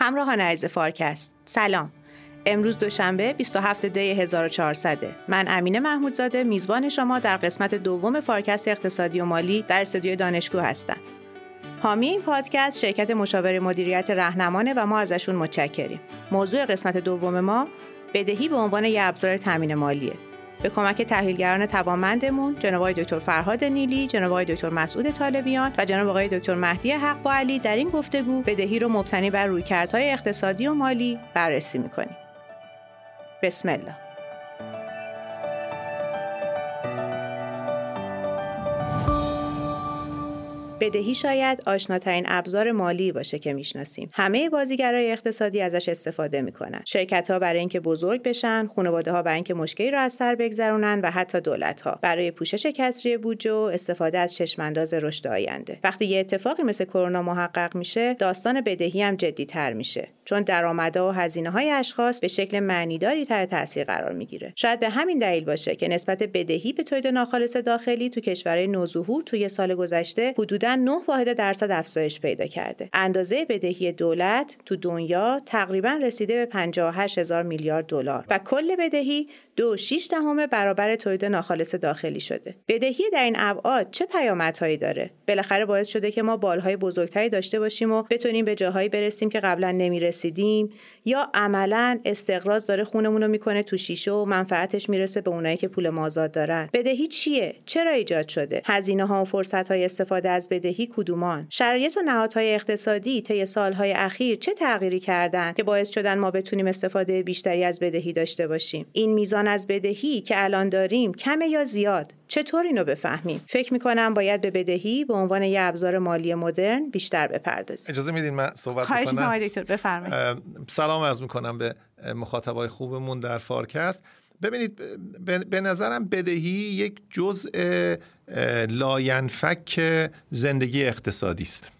همراهان عزیز فارکست. سلام. امروز دوشنبه 27 دی 1400 من امینه محمودزاده میزبان شما در قسمت دوم فارکست اقتصادی و مالی در استودیو دانشگاه هستم. حامی این پادکست شرکت مشاور مدیریت رهنمانه و ما ازشون متشکریم. موضوع قسمت دوم ما بدهی به عنوان یک ابزار تامین مالیه. به کمک تحلیلگران توانمندمون جناب آقای دکتر فرهاد نیلی، جناب آقای دکتر مسعود طالبیان و جناب آقای دکتر مهدی حق‌باعلی در این گفتگو بدهی رو مبتنی بر رویکردهای اقتصادی و مالی بررسی می‌کنیم. بسم الله. بدهی شاید آشناترین ابزار مالی باشه که می‌شناسیم. همه بازیگرای اقتصادی ازش استفاده می‌کنن. شرکت ها برای اینکه بزرگ بشن خانواده ها برای اینکه مشکلی رو از سر بگذرونن و حتی دولت ها برای پوشش کسری بودجه و استفاده از چشمانداز رشد آینده. وقتی یه اتفاقی مثل کرونا محقق میشه داستان بدهی هم جدی تر میشه. چون درآمدها و هزینه های اشخاص به شکل معنیداری تحت تاثیر قرار می‌گیره. شاید به همین دلیل باشه که نسبت بدهی به تولید ناخالص داخلی تو کشورهای نوظهور توی سال گذشته حدود 9 واحد درصد افزایش پیدا کرده. اندازه بدهی دولت تو دنیا تقریبا رسیده به 58 هزار میلیارد دلار و کل بدهی دو شیش دهم برابر تولید ناخالص داخلی شده. بدهی در این ابعاد چه پیامدهایی داره؟ بالاخره باعث شده که ما بالهای بزرگتری داشته باشیم و بتونیم به جاهایی برسیم که قبلا نمی‌رسیدیم یا عملا استقراض داره خونمون رو می‌کنه تو شیشه و منفعتش می‌رسه به اونایی که پول مازاد دارن. بدهی چیه؟ چرا ایجاد شده؟ هزینه ها و فرصت های استفاده از کدومان؟ شرایط و نهادهای اقتصادی طی سالهای اخیر چه تغییری کردند که باعث شدن ما بتونیم استفاده بیشتری از بدهی داشته باشیم؟ این میزان از بدهی که الان داریم کمه یا زیاد؟ چطور اینو بفهمیم؟ فکر می‌کنم باید به بدهی به عنوان یه ابزار مالی مدرن بیشتر بپردازیم. اجازه میدین من صحبت کنم سلام عرض می‌کنم به مخاطبای خوبمون در فارکست. ببینید به نظرم بدهی یک جزء لاینفک زندگی اقتصادی است.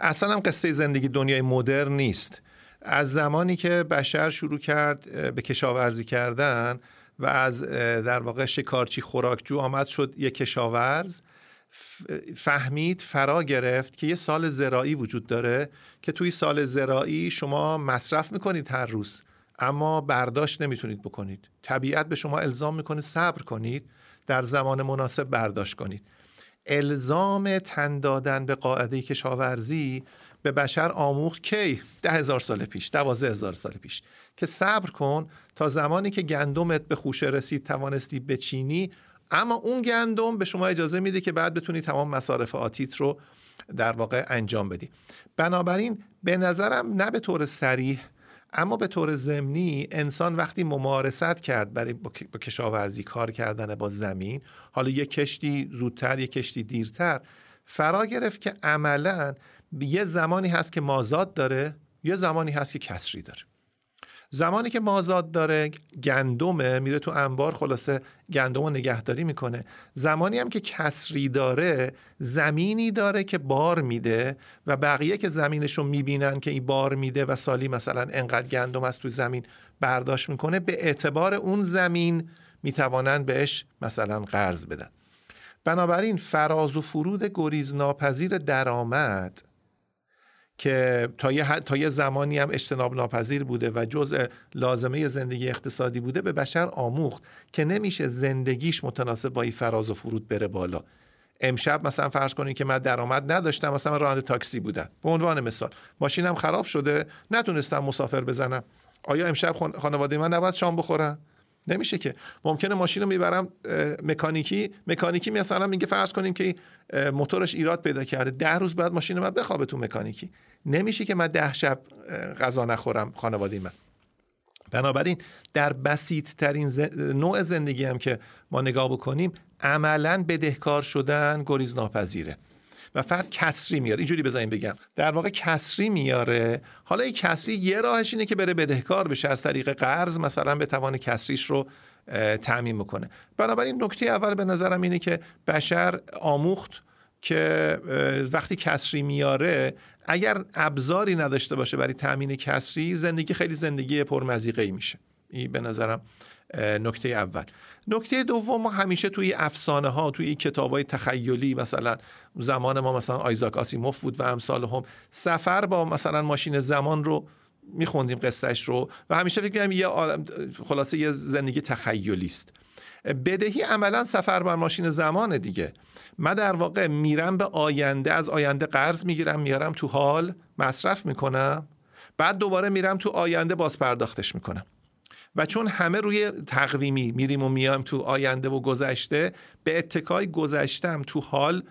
اصلا هم قصه زندگی دنیای مدرن نیست. از زمانی که بشر شروع کرد به کشاورزی کردن و از در واقع شکارچی خوراکجو آمد شد یک کشاورز فهمید فرا گرفت که یه سال زراعی وجود داره که توی سال زراعی شما مصرف می‌کنید هر روز. اما برداشت نمی‌تونید بکنید. طبیعت به شما الزام می‌کنه صبر کنید در زمان مناسب برداشت کنید. الزام تن دادن به قاعده کشاورزی به بشر آموخت کی؟ ده هزار سال پیش دوازده هزار سال پیش. که صبر کن تا زمانی که گندمت به خوشه رسید توانستی بچینی اما اون گندم به شما اجازه میده که بعد بتونی تمام مصارف آتیت رو در واقع انجام بدی. بنابراین به نظرم نه به طور سریح اما به طور ضمنی انسان وقتی ممارست کرد برای با کشاورزی کار کردن با زمین حالا یک کشتی زودتر یک کشتی دیرتر فرا گرفت که عملا یه زمانی هست که مازاد داره یه زمانی هست که کسری داره. زمانی که مازاد داره گندمه میره تو انبار خلاصه گندم رو نگهداری می‌کنه. زمانی هم که کسری داره زمینی داره که بار میده و بقیه که زمینش رو می‌بینن که این بار میده و سالی مثلا انقدر گندم از توی زمین برداشت می‌کنه به اعتبار اون زمین می‌توانند بهش مثلا قرض بدن. بنابراین فراز و فرود گریز ناپذیر درآمد که تا یه, تا یه زمانی هم اجتناب ناپذیر بوده و جزء لازمه زندگی اقتصادی بوده به بشر آموخت که نمیشه زندگیش متناسب با این فراز و فرود بره بالا. امشب مثلا فرض کنید که من درآمد نداشتم مثلا راننده تاکسی بودم. به عنوان مثال. ماشینم خراب شده نتونستم مسافر بزنم. آیا امشب خانواده من نباید شام بخورن؟ نمیشه که. ممکنه ماشین رو می‌برم مکانیکی مکانیکی مثلا میگه فرض کنیم که موتورش ایراد پیدا کرده. ده روز بعد ماشین من بخوابه تو مکانیکی. نمیشه که من ده شب غذا نخورم خانواده من. بنابراین در بسیط ترین نوع زندگی هم که ما نگاه بکنیم عملا بدهکار شدن گریز ناپذیره و فرد کسری میاره. اینجوری بزنیم بگم. در واقع کسری میاره. حالا این کسری یه راهش اینه که بره بدهکار بشه. از طریق قرض مثلا به توان کسریش رو تعمین می‌کنه بنابراین نکته اول به نظرم اینه که بشر آموخت که وقتی کسری میاره اگر ابزاری نداشته باشه برای تامین کسری زندگی خیلی زندگی پرمزیقه ای میشه. این به نظرم نکته اول. نکته دوم ما همیشه توی افسانه ها توی کتاب های تخیلی مثلا زمان ما مثلا آیزاک آسیموف بود و امثال هم سفر با مثلا ماشین زمان رو میخوندیم قصهش رو. و همیشه فکر کنم یه خلاصه یه زندگی تخیلی است. بدهی عملا سفر بر ماشین زمان دیگه. من در واقع میرم به آینده از آینده قرض می‌گیرم میارم تو حال مصرف می‌کنم بعد دوباره میرم تو آینده باز پرداختش می‌کنم. و چون همه روی تقویمی میریم و میام تو آینده و گذشته به اتکای گذشتم تو حال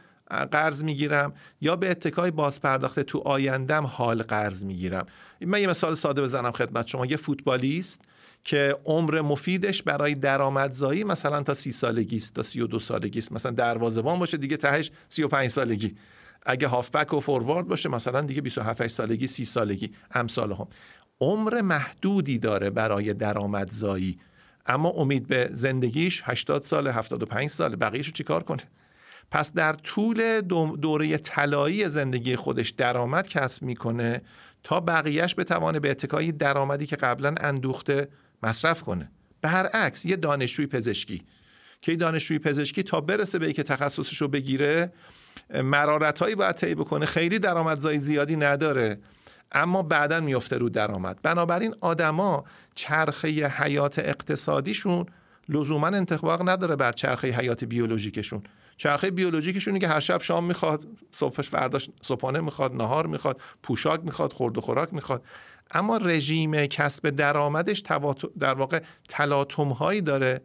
قرض می‌گیرم یا به اتکای باز پرداخته تو آیندم حال قرض می‌گیرم. من یه مثال ساده بزنم خدمت شما. یه فوتبالیست که عمر مفیدش برای درآمدزایی مثلا تا سی سالگی است تا سی و دو سالگی است مثلا دروازه‌بان باشه دیگه تهش سی و پنج سالگی. اگه هافبک و فوروارد باشه مثلا دیگه 27 سالگی سی سالگی. امثال هم عمر محدودی داره برای درآمدزایی. اما امید به زندگیش 80 سال 75 سال بقیهش رو چیکار کنه؟ پس در طول دوره طلایی زندگی خودش درآمد کسب می‌کنه تا بقیهش بتوانه به اتکای درآمدی که قبلا اندوخته مصرف کنه. برعکس یه دانشجوی پزشکی. که دانشجوی پزشکی؟ تا برسه به که تخصصش رو بگیره مرارت هایی باید طی بکنه. خیلی درآمدزایی زیادی نداره. اما بعدا میفته رو درآمد. بنابراین آدما چرخه حیات اقتصادیشون لزوما انتخاب نداره بر چرخه حیات بیولوژیکشون. چرخه بیولوژیکشونی که هر شب شام می‌خواد صبحش فرداش صبحانه می‌خواد نهار می‌خواد پوشاک می‌خواد خورد و خوراک می‌خواد. اما رژیم کسب درآمدش در واقع تلاطم هایی داره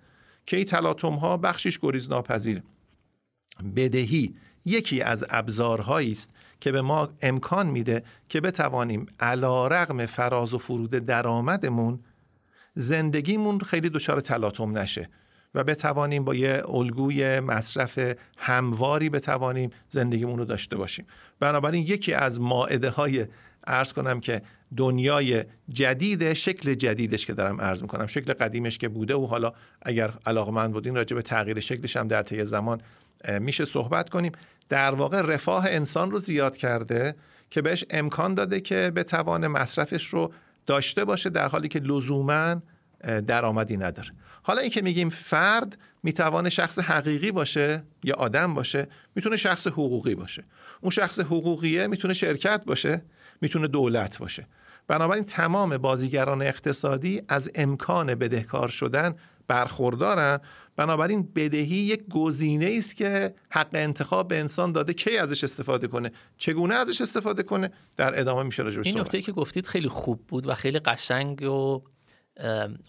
که این تلاطم ها بخشش گریز ناپذیر بدهی یکی از ابزارهایی است که به ما امکان میده که بتوانیم علا رقم فراز و فرود درآمدمون زندگیمون خیلی دچار تلاطم نشه و بتوانیم با یه الگوی مصرف همواری بتوانیم زندگیمون رو داشته باشیم. بنابراین یکی از ماعده های ارز کنم که دنیای جدید شکل جدیدش که دارم ارز می‌کنم شکل قدیمش که بوده و حالا اگر علاقمند بودین راجع به تغییر شکلش هم در طی زمان میشه صحبت کنیم. در واقع رفاه انسان رو زیاد کرده که بهش امکان داده که به توان مصرفش رو داشته باشه در حالی که لزوما درآمدی نداره. حالا این که میگیم فرد می‌توانه شخص حقیقی باشه یا آدم باشه می‌تونه شخص حقوقی باشه. اون شخص حقوقیه می‌تونه شرکت باشه می‌تونه دولت باشه. بنابراین تمام بازیگران اقتصادی از امکان بدهکار شدن برخوردارن بنابراین بدهی یک گزینه است که حق انتخاب به انسان داده کی ازش استفاده کنه چگونه ازش استفاده کنه در ادامه میشه راجع این نکته که گفتید خیلی خوب بود و خیلی قشنگ و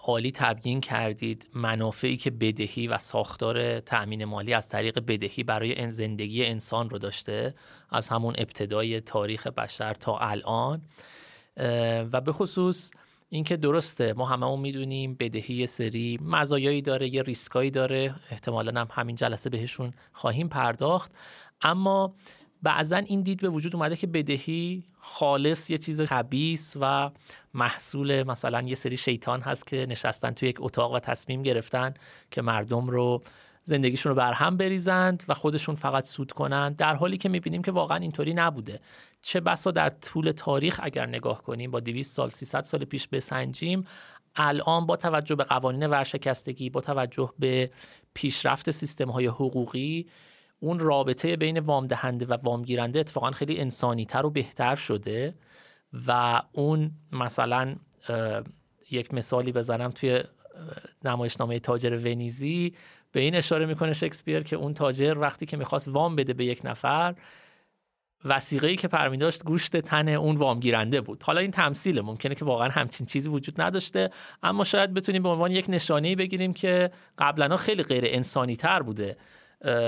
عالی تبیین کردید منافعی که بدهی و ساختار تأمین مالی از طریق بدهی برای زندگی انسان رو داشته از همون ابتدای تاریخ بشر تا الان. و به خصوص اینکه درسته ما هممون می‌دونیم بدهی سری مزایایی داره یه ریسکایی داره. احتمالا هم همین جلسه بهشون خواهیم پرداخت. اما بعضا این دید به وجود اومده که بدهی خالص یه چیز خبیس و محصول مثلا یه سری شیطان هست که نشستن توی یک اتاق و تصمیم گرفتن که مردم رو زندگیشون رو برهم بریزند و خودشون فقط سود کنند. در حالی که می‌بینیم که واقعا اینطوری نبوده. چه بسا در طول تاریخ اگر نگاه کنیم با 200 سال 300 سال پیش بسنجیم الان با توجه به قوانین ورشکستگی با توجه به پیشرفت سیستم های حقوقی اون رابطه بین وام دهنده و وام گیرنده اتفاقا خیلی انسانی تر و بهتر شده و اون مثلا یک مثالی بزنم توی نمایشنامه تاجر ونیزی به این اشاره می‌کنه شکسپیر که اون تاجر وقتی که می‌خواست وام بده به یک نفر وسیقه ای که پرمی داشت گوشت تن اون وامگیرنده بود. حالا این تمثیل ممکنه که واقعا همچین چیزی وجود نداشته اما شاید بتونیم به عنوان یک نشانه بگیریم که قبلا خیلی غیر انسانی تر بوده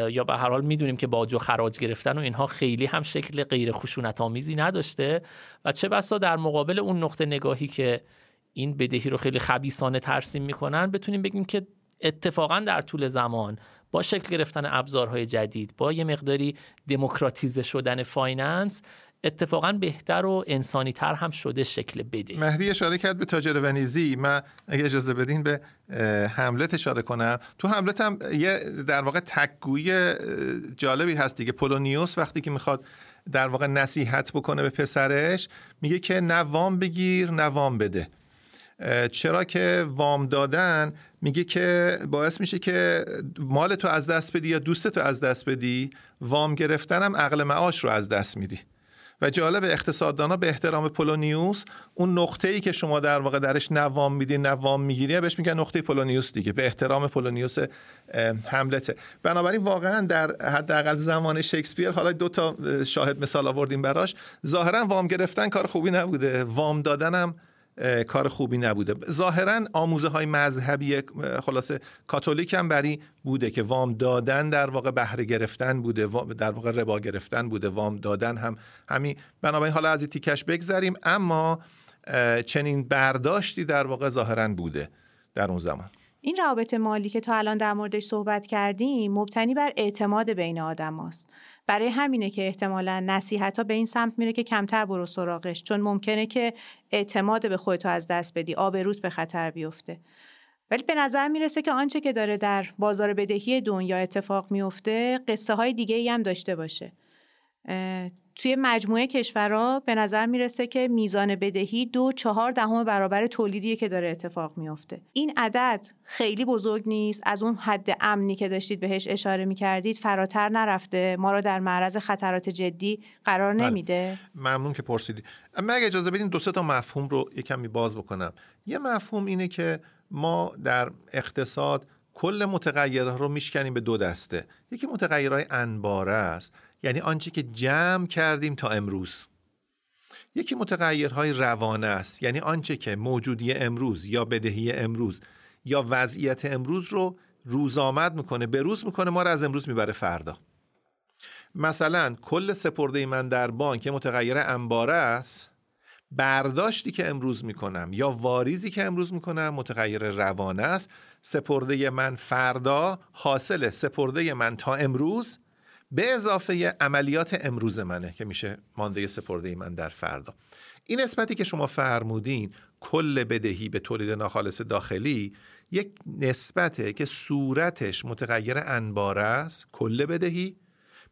یا به هر حال می‌دونیم که باج و خراج گرفتن و اینها خیلی هم شکل غیر خشونت آمیزی نداشته. و چه بسا در مقابل اون نقطه نگاهی که این بدهی رو خیلی خبیسانه ترسیم می‌کنن بتونیم بگیم که اتفاقا در طول زمان با شکل گرفتن ابزارهای جدید با یه مقداری دموکراتیزه شدن finance اتفاقا بهتر و انسانی تر هم شده شکل بده. مهدی اشاره کرد به تاجر ونیزی. من اگه اجازه بدین به هملت اشاره کنم. تو هملت هم یه در واقع تکگویی جالبی هست دیگه. پولونیوس وقتی که می‌خواد در واقع نصیحت بکنه به پسرش میگه که نه وام بگیر نه وام بده. چرا که وام دادن میگه که باعث میشه که مال تو از دست بدی یا دوست تو از دست بدی وام گرفتنم عقل معاش رو از دست میدی. و جالب اقتصاددانا به احترام پولونیوس اون نقطه ای که شما در واقع درش نوام میدی نوام می‌گیری بهش میگن نقطه پولونیوس دیگه به احترام پولونیوس هملته. بنابراین واقعا در حداقل زمان شکسپیر حالا دو تا شاهد مثال آوردیم براش ظاهرا وام گرفتن کار خوبی نبوده. وام دادنم کار خوبی نبوده. ظاهرا آموزه های مذهبی خلاصه کاتولیک هم بری بوده که وام دادن در واقع بهره گرفتن بوده در واقع ربا گرفتن بوده وام دادن هم همین. بنابراین حالا از این تیکش بگذریم اما چنین برداشتی در واقع ظاهرا بوده در اون زمان. این روابط مالی که تا الان در موردش صحبت کردیم مبتنی بر اعتماد بین آدم هاست. برای همینه که احتمالا نصیحت ها به این سمت میره که کمتر برو سراغش چون ممکنه که اعتماد به خودتو از دست بدی آبروت به خطر بیفته. ولی به نظر می‌رسه که آنچه که داره در بازار بدهی دنیا اتفاق میفته قصه های دیگه ای هم داشته باشه. توی مجموعه کشورها به نظر می‌رسه که میزان بدهی دو چهار دهم برابر تولیدیه که داره اتفاق میفته این عدد خیلی بزرگ نیست. از اون حد امنی که داشتید بهش اشاره می‌کردید فراتر نرفته. ما رو در معرض خطرات جدی قرار بله. نمیده. ممنون که پرسیدی. اما اگه اجازه بدین دو سه تا مفهوم رو یکم باز بکنم. یه مفهوم اینه که ما در اقتصاد کل متغیرها رو میشکنیم به دو دسته. یکی متغیرهای انباره است. یعنی آنچه که جمع کردیم تا امروز. یکی متغیرهای روانه است یعنی آنچه که موجودی امروز یا بدهی امروز یا وضعیت امروز رو روز آمد می‌کنه به روز می‌کنه ما رو از امروز می‌بره فردا. مثلا کل سپرده من در بانک متغیر انباره است. برداشتی که امروز می‌کنم یا واریزی که امروز می‌کنم متغیر روانه است. سپرده من فردا حاصل سپرده من تا امروز به اضافه عملیات امروز منه که میشه مانده سپرده من در فردا. این نسبتی که شما فرمودین کل بدهی به تولید ناخالص داخلی یک نسبته که صورتش متغیر انباره است کل بدهی.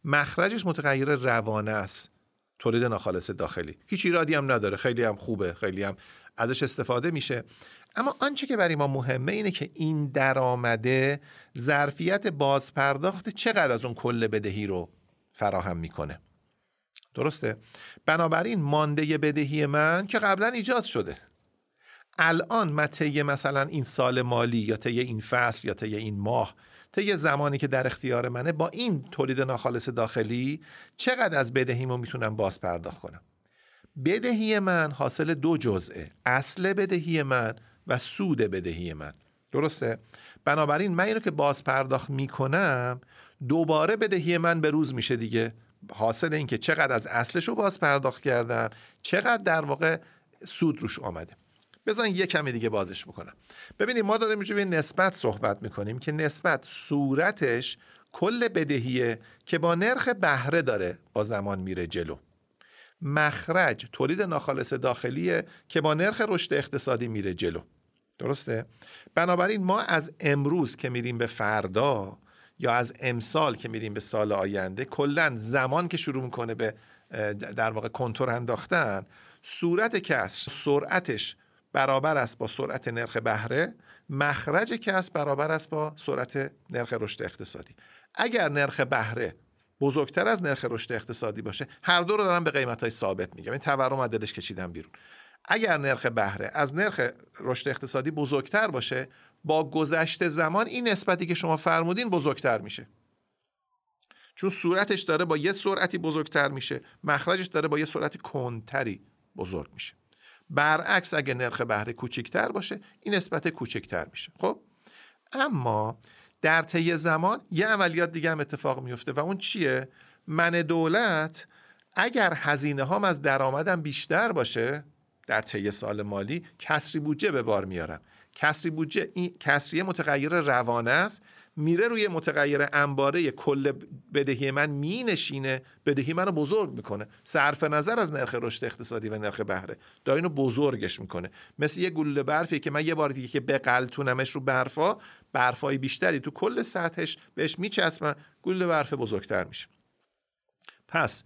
مخرجش متغیر روانه است تولید ناخالص داخلی. هیچ ایرادی هم نداره. خیلی هم خوبه خیلی هم ازش استفاده میشه. اما آنچه که برای ما مهمه اینه که این درآمده ظرفیت بازپرداخت چقدر از اون کل بدهی رو فراهم می‌کنه؟ درسته. بنابراین مانده بدهی من که قبلا ایجاد شده. الان من مثلا این سال مالی یا طی این فصل یا طی این ماه طی زمانی که در اختیار منه با این تولید ناخالص داخلی چقدر از بدهیمو می‌تونم باز پرداخت کنم؟ بدهی من حاصل دو جزئه اصل بدهی من و سود بدهی من. درسته؟ بنابراین من اینو که باز پرداخت می‌کنم دوباره بدهی من به روز میشه دیگه. حاصل این که چقدر از اصلش رو باز پرداخت کردم چقدر در واقع سود روش آمده بزن یه کمی دیگه بازش بکنم. ببینید ما داریم به نسبت صحبت می‌کنیم که نسبت صورتش کل بدهیه که با نرخ بهره داره با زمان میره جلو. مخرج تولید ناخالص داخلیه که با نرخ رشد اقتصادی میره جلو. درسته؟ بنابراین ما از امروز که میریم به فردا یا از امسال که میریم به سال آینده کلا زمان که شروع می‌کنه به در واقع کنتور انداختن صورت کسر سرعتش برابر است با سرعت نرخ بهره مخرج کسب برابر است با سرعت نرخ رشد اقتصادی. اگر نرخ بهره بزرگتر از نرخ رشد اقتصادی باشه هر دو رو دارم به قیمت های ثابت میگم. این تورم از دلش کشیدم بیرون. اگر نرخ بهره از نرخ رشد اقتصادی بزرگتر باشه با گذشت زمان این نسبتی که شما فرمودین بزرگتر میشه. چون صورتش داره با یه سرعتی بزرگتر میشه مخرجش داره با یه سرعت کنتری بزرگ میشه. برعکس اگه نرخ بهره کوچکتر باشه این نسبت کوچکتر میشه. خب؟ اما در طی زمان یه عملیات دیگه هم اتفاق میفته و اون چیه؟ من دولت اگر هزینه هام از درآمدم بیشتر باشه در طی سال مالی کسری بودجه به بار میارم. کسری بودجه این کسری متغیر روانه است میره روی متغیر انباره کل بدهی من مینشینه بدهی منو بزرگ می‌کنه. صرف نظر از نرخ رشد اقتصادی و نرخ بهره. دا اینو بزرگش می‌کنه. مثل یه گلوله برفی که من یه بار دیگه که بقلتونمش رو برفا برفای بیشتری تو کل سطحش بهش میچسبن گلوله برف بزرگتر میشه. پس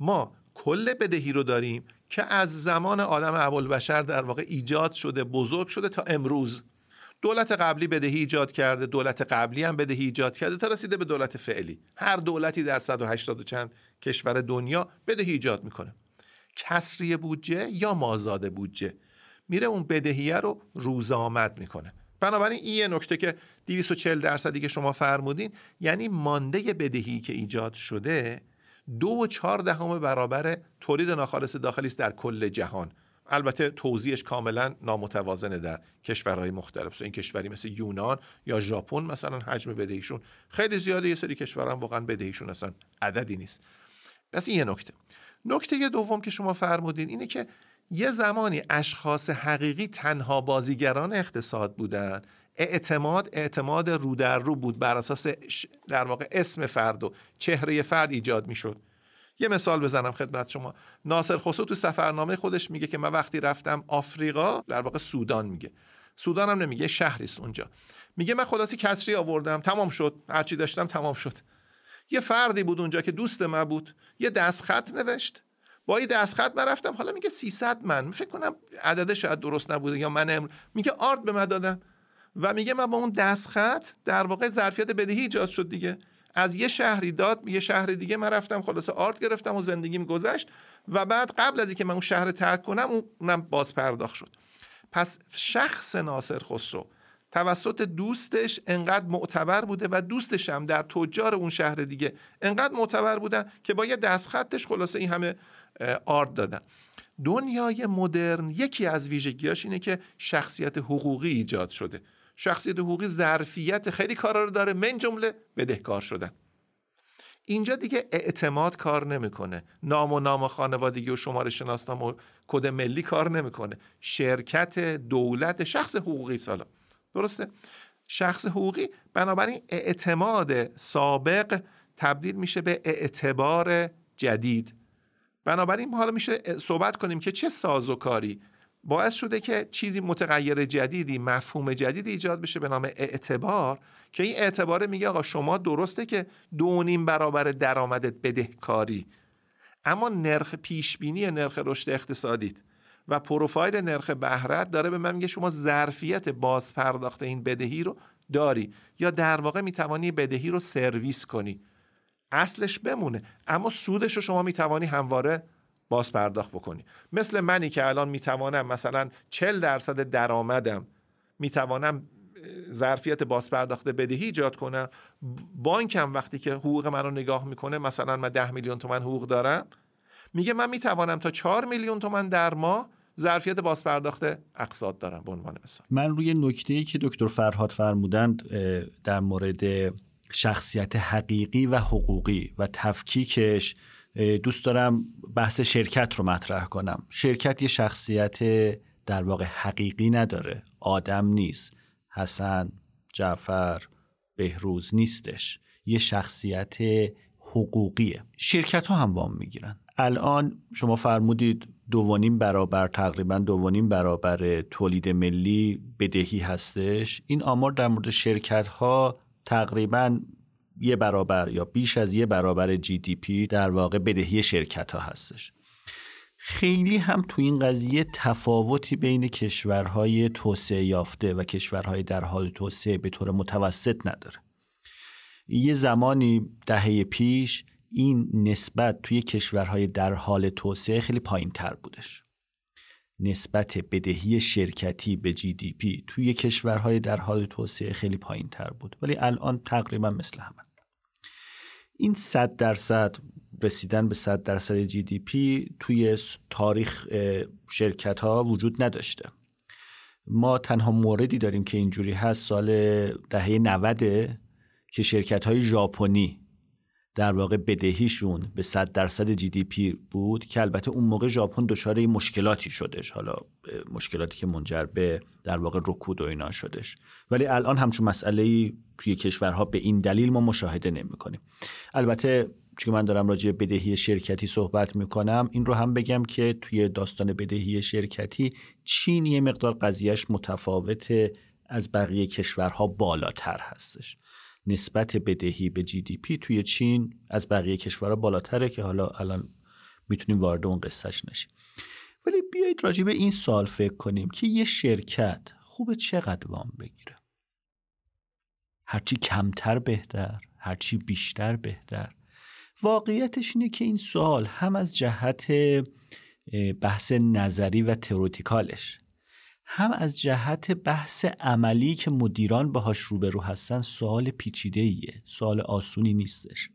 ما کل بدهی رو داریم که از زمان آدم ابوالبشر در واقع ایجاد شده بزرگ شده تا امروز. دولت قبلی بدهی ایجاد کرده دولت قبلی هم بدهی ایجاد کرده تا رسیده به دولت فعلی. هر دولتی در 180 چند کشور دنیا بدهی ایجاد می‌کنه. کسری بودجه یا مازاد بودجه؟ میره اون بدهیه رو روزآمد می‌کنه. بنابراین این یه نکته که 240 درصدی که شما فرمودین یعنی مانده بدهی که ایجاد شده دو و چهار دهم برابر تولید ناخالص داخلی است در کل جهان. البته توضیحش کاملا نامتوازنه در کشورهای مختلف این کشوری مثل یونان یا ژاپن مثلا حجم بدهیشون خیلی زیاده. یه سری کشورها واقعا بدهیشون اصلا عددی نیست. پس این یه نکته. نکته دوم که شما فرمودین اینه که یه زمانی اشخاص حقیقی تنها بازیگران اقتصاد بودن اعتماد اعتماد رو در رو بود بر اساس در واقع اسم فرد و چهره فرد ایجاد می‌شد. یه مثال بزنم خدمت شما. ناصر خسرو تو سفرنامه خودش میگه که من وقتی رفتم آفریقا در واقع سودان میگه. سودان هم نمیگه شهری است اونجا. میگه من خلاصی کسری آوردم تمام شد. هرچی داشتم تمام شد. یه فردی بود اونجا که دوست من بود. یه دستخط نوشت. با یه دستخط من رفتم. حالا میگه 300 من. فکر کنم عدده شاید درست نبوده یا من امر... میگه آرد به من دادن. و میگه من با اون دستخط در واقع ظرفیت بدهی ایجاد شد دیگه. از یه شهری داد یه شهر دیگه من رفتم خلاصه آرت گرفتم و زندگیم گذشت و بعد قبل از اینکه من اون شهر ترک کنم اونم باز پرداخت شد. پس شخص ناصر خسرو توسط دوستش انقدر معتبر بوده و دوستش هم در تجار اون شهر دیگه انقدر معتبر بودن که با یه دستخطش خلاصه این همه آرد دادن. دنیای مدرن یکی از ویژگیاش اینه که شخصیت حقوقی ایجاد شده. شخصیت حقوقی ظرفیت خیلی کارا رو داره من جمله بدهکار شدن اینجا دیگه اعتماد کار نمی‌کنه. نام و نام خانوادگی و شماره شناسنامه و کد ملی کار نمی‌کنه. شرکت دولت شخص حقوقی سالا. درسته؟ شخص حقوقی بنابراین اعتماد سابق تبدیل میشه به اعتبار جدید. بنابراین حالا میشه صحبت کنیم که چه سازوکاری باعث شده که چیزی متغیر جدیدی مفهوم جدیدی ایجاد بشه به نام اعتبار که این اعتبار میگه آقا شما درسته که دو نیم برابر درآمدت بدهکاری اما نرخ پیشبینی نرخ رشد اقتصادیت و پروفایل نرخ بهرت داره به من میگه شما ظرفیت باز پرداخت این بدهی رو داری یا در واقع می‌توانی بدهی رو سرویس کنی. اصلش بمونه اما سودش رو شما می‌توانی همواره باز پرداخت بکنی. مثل منی که الان می‌توانم مثلا 40 درصد درآمدم می‌توانم ظرفیت باز پرداخت بدهی ایجاد کنم. بانکم وقتی که حقوق من رو نگاه می‌کنه مثلا من 10 میلیون تومن حقوق دارم میگه من می‌توانم تا 4 میلیون تومن در ماه ظرفیت باز پرداخت اقساط دارم به عنوان مثال. من روی نکته ای که دکتر فرهاد فرمودند در مورد شخصیت حقیقی و حقوقی و تفکیکش دوست دارم بحث شرکت رو مطرح کنم. شرکت یه شخصیت در واقع حقیقی نداره. آدم نیست. حسن جعفر بهروز نیستش. یه شخصیت حقوقیه. شرکت ها هم وام می‌گیرن. الان شما فرمودید دوانیم برابر تقریبا دوانیم برابر تولید ملی بدهی هستش. این آمار در مورد شرکت ها تقریبا یه برابر یا بیش از یه برابر جی دی پی در واقع بدهی شرکت ها هستش. خیلی هم تو این قضیه تفاوتی بین کشورهای توسعه یافته و کشورهای در حال توسعه به طور متوسط نداره. یه زمانی دهه پیش این نسبت توی کشورهای در حال توسعه خیلی پایین تر بودش. نسبت بدهی شرکتی به جی دی پی توی کشورهای در حال توسعه خیلی پایین تر بود. ولی الان تقریبا مثل همه. این 100 درصد رسیدن به 100 درصد جی دی پی توی تاریخ شرکت ها وجود نداشته. ما تنها موردی داریم که اینجوری هست سال دهه 90 که شرکت های ژاپنی در واقع بدهیشون به 100 درصد جی دی پی بود که البته اون موقع ژاپن دچار مشکلاتی شدش. حالا مشکلاتی که منجر به در واقع رکود و اینا شدش. ولی الان همچون مسئله توی کشورها به این دلیل ما مشاهده نمی کنیم البته چون من دارم راجع به بدهی شرکتی صحبت می‌کنم این رو هم بگم که توی داستان بدهی شرکتی چین یه مقدار قضیهش متفاوت از بقیه کشورها بالاتر هستش. نسبت بدهی به جی دی پی توی چین از بقیه کشورها بالاتره که حالا الان می‌تونیم وارد اون قصهش نشیم. ولی بیایید راجع به این سال فکر کنیم که یه شرکت خوب چقدر وام بگیره؟ هرچی کمتر بهتر هرچی بیشتر بهتر. واقعیتش اینه که این سوال هم از جهت بحث نظری و تئوریکالش. هم از جهت بحث عملی که مدیران باهاش روبرو هستن سوال پیچیده ایه سوال آسونی نیستش.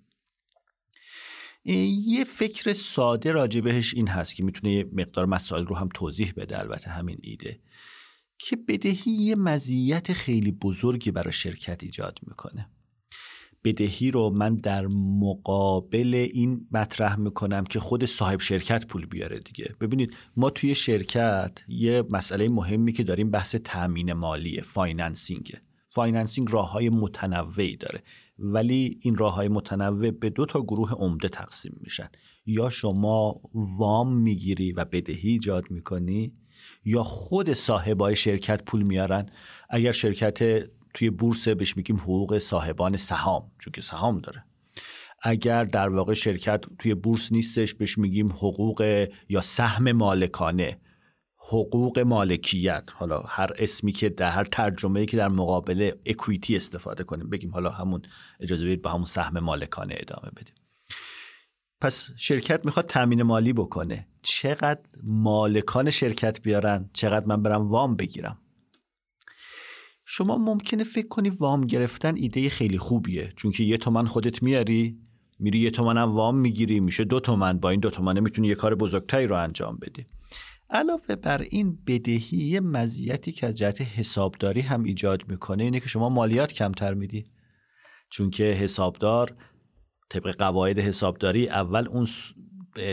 یه فکر ساده راجع بهش این هست که می‌تونه یه مقدار مسائل رو هم توضیح بده البته همین ایده که بدهی یه مزیت خیلی بزرگی برای شرکت ایجاد می‌کنه. بدهی رو من در مقابل این مطرح می‌کنم که خود صاحب شرکت پول بیاره دیگه. ببینید ما توی شرکت یه مسئله مهمی که داریم بحث تأمین مالیه financing. financing راه های متنوعی داره. ولی این راه های متنوع به دو تا گروه عمده تقسیم میشن. یا شما وام می‌گیری و بدهی ایجاد می‌کنی یا خود صاحبای شرکت پول میارن. اگر شرکت توی بورس بهش میگیم حقوق صاحبان سهام چون که سهام داره. اگر در واقع شرکت توی بورس نیستش بهش میگیم حقوق یا سهم مالکانه حقوق مالکیت. حالا هر اسمی که در هر ترجمه که در مقابل اکویتی استفاده کنیم. بگیم حالا همون اجازه بدید با همون سهم مالکانه ادامه بدیم. پس شرکت می‌خواد تامین مالی بکنه. چقدر مالکان شرکت بیارن؟ چقدر من برم وام بگیرم؟ شما ممکنه فکر کنی وام گرفتن ایده خیلی خوبیه. چون که یه تومن خودت میاری میری یه تومن وام می‌گیری میشه دو تومن. با این دو تومنه می‌تونی یه کار بزرگتری رو انجام بدی. علاوه بر این بدهی یه مزیتی که از جهت حسابداری هم ایجاد می‌کنه اینه که شما مالیات کمتر میدی. چون که حسابدار طبق قواعد حسابداری اول اون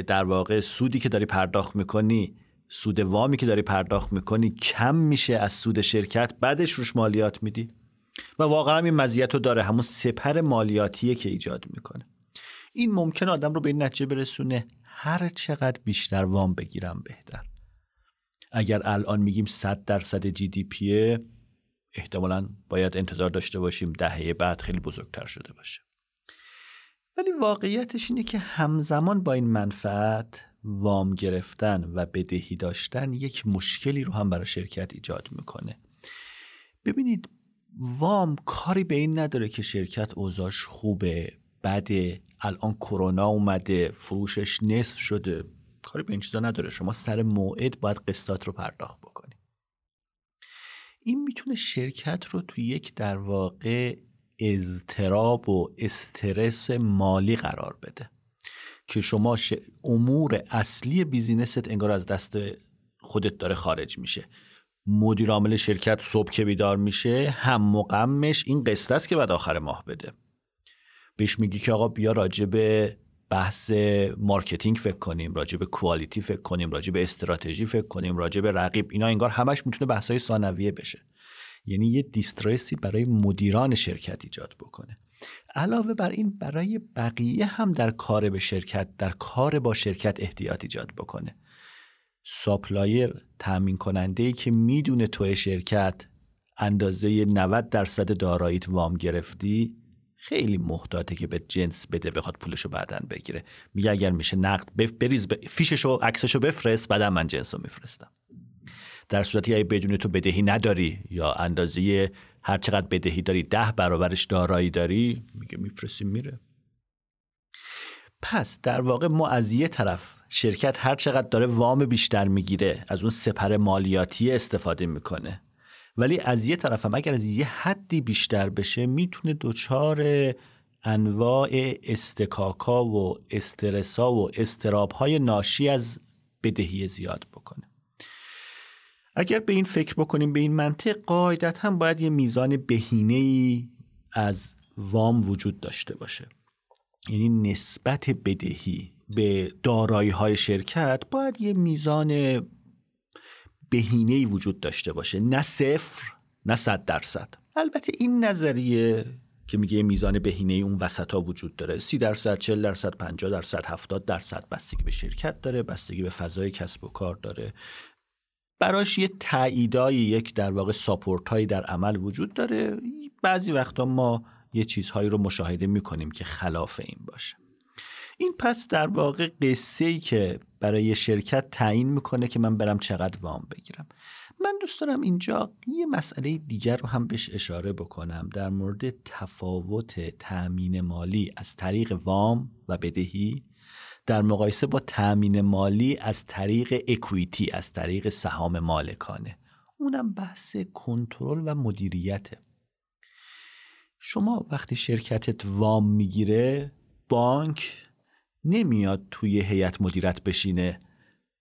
در واقع سودی که داری پرداخت می‌کنی سود وامی که داری پرداخت می‌کنی کم میشه از سود شرکت بعدش روش مالیات میدی. و واقعا این مزیت رو داره همون سپر مالیاتیه که ایجاد می‌کنه. این ممکن آدم رو به این نتیجه برسونه هر چقدر بیشتر وام بگیرم بهتر. اگر الان میگیم 100 درصد جی دی پیه احتمالا باید انتظار داشته باشیم دهه بعد خیلی بزرگتر شده باشه. ولی واقعیتش اینه که همزمان با این منفعت وام گرفتن و بدهی داشتن یک مشکلی رو هم برای شرکت ایجاد می‌کنه. ببینید وام کاری به این نداره که شرکت اوضاش خوبه بده الان کرونا اومده فروشش نصف شده. کاری به این چیزا نداره. شما سر موعد باید قسطات رو پرداخت بکنی. این می‌تونه شرکت رو تو یک در واقع اضطراب و استرس مالی قرار بده. که شما امور اصلی بیزینست انگار از دست خودت داره خارج میشه. مدیر عامل شرکت صبح که بیدار میشه هم و غمش این قسط است که بعد آخر ماه بده. بهش میگی که آقا بیا راجع به بحث marketing فکر کنیم راجع به quality فکر کنیم راجع به استراتژی فکر کنیم راجع به رقیب. اینا انگار همش می‌تونه بحثای ثانویه بشه. یعنی یه distress ی برای مدیران شرکت ایجاد بکنه. علاوه بر این برای بقیه هم در کار به شرکت در کار با شرکت احتیاط ایجاد بکنه. supplier تامین کننده ای که می‌دونه توی شرکت اندازه 90 درصد داراییت وام گرفتی خیلی محتاطه که به جنس بده بخواد پولشو بعدا بگیره. میگه اگر میشه نقد بریز ب... فیششو عکسشو بفرست بعدا من جنسو میفرستم. در صورتی اگه بدون تو بدهی نداری یا اندازه هر چقدر بدهی داری ده برابرش دارایی داری؟ میگه میفرستیم میره. پس در واقع ما از یه طرف شرکت هر چقدر داره وام بیشتر می‌گیره از اون سپر مالیاتی استفاده می‌کنه. ولی از یه طرف هم اگر از یه حدی بیشتر بشه می‌تونه دچار انواع استکاکا و استرسا و استراب های ناشی از بدهی زیاد بکنه. اگر به این فکر بکنیم به این منطق قاعدت هم باید یه میزان بهینه ای از وام وجود داشته باشه. یعنی نسبت بدهی به دارایی های شرکت باید یه میزان بهینه ای وجود داشته باشه. نه صفر نه صد درصد. البته این نظریه که میگه میزان بهینه ای اون وسط ها وجود داره. سی درصد چل درصد 50 درصد 70 درصد بستگی به شرکت داره بستگی به فضای کسب و کار داره. براش یه تعییدای یک در واقع ساپورت هایی در عمل وجود داره. بعضی وقتا ما یه چیزهایی رو مشاهده می‌کنیم که خلاف این باشه. این پس در واقع قصه ای که برای شرکت تعیین می‌کنه که من برم چقدر وام بگیرم. من دوست دارم اینجا یه مسئله دیگر رو هم بهش اشاره بکنم. در مورد تفاوت تأمین مالی از طریق وام و بدهی در مقایسه با تأمین مالی از طریق اکویتی از طریق سهام مالکانه. اونم بحث کنترل و مدیریته. شما وقتی شرکتت وام می‌گیره بانک نمیاد توی هیئت مدیرت بشینه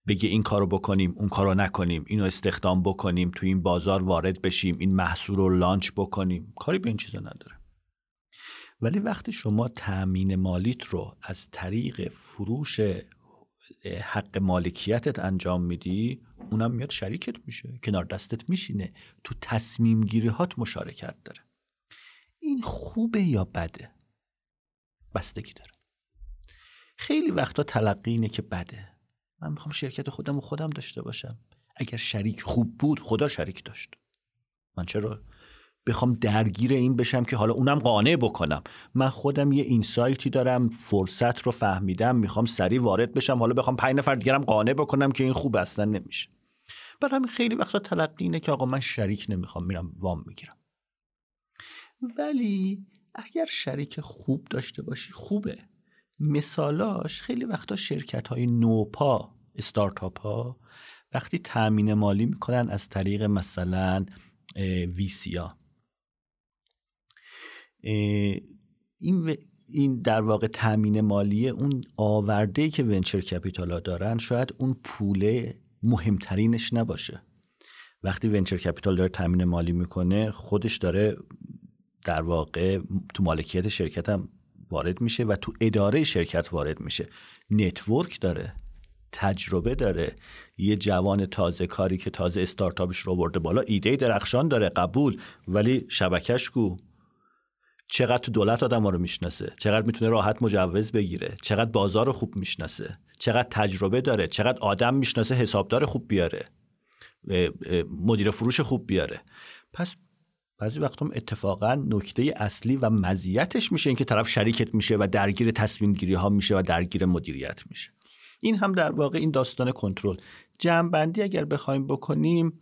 بگه این کارو بکنیم اون کارو نکنیم اینو استخدام بکنیم توی این بازار وارد بشیم این محصول رو لانچ بکنیم. کاری به این چیزا نداره. ولی وقتی شما تأمین مالیت رو از طریق فروش حق مالکیتت انجام میدی اونم میاد شریکت میشه کنار دستت میشینه. تو تصمیم گیری هات مشارکت داره. این خوبه یا بده؟ بستگی داره. خیلی وقتا تلقی اینه که بده. من می‌خوام شرکت خودم و خودم داشته باشم. اگر شریک خوب بود خدا شریک داشت. من چرا بخوام درگیر این بشم که حالا اونم قانع بکنم. من خودم یه اینسایتی دارم فرصت رو فهمیدم می‌خوام سریع وارد بشم. حالا بخوام پنج نفر دیگرم قانع بکنم که این خوب اصلا نمیشه. برای همین خیلی وقتا تلقی اینه که آقا من شریک نمی‌خوام میرم وام می‌گیرم. ولی اگر شریک خوب داشته باشی خوبه. مثالاش خیلی وقتا شرکت های نوپا استارتاپ ها وقتی تأمین مالی می‌کنن از طریق مثلا ویسیا این این در واقع تامین مالی اون آورده که ونچر کپیتال ها دارن شاید اون پوله مهمترینش نباشه. وقتی venture capital داره تامین مالی می‌کنه خودش داره در واقع تو مالکیت شرکت هم وارد میشه و تو اداره شرکت وارد میشه. network داره تجربه داره. یه جوان تازه کاری که تازه استارتاپش رو برده بالا ایده درخشان داره قبول. ولی شبکش کو؟ چقدر تو دولت آدم ها رو می‌شناسه چقدر می‌تونه راحت مجوز بگیره چقدر بازار رو خوب می‌شناسه چقدر تجربه داره چقدر آدم می‌شناسه حسابدار خوب بیاره مدیر فروش خوب بیاره. پس بعضی وقتا اتفاقا نکته اصلی و مزیتش میشه اینکه طرف شریکت میشه و درگیر تصمیم گیری ها میشه و درگیر مدیریت میشه. این هم در واقع این داستان کنترل. جمعبندی اگر بخوایم بکنیم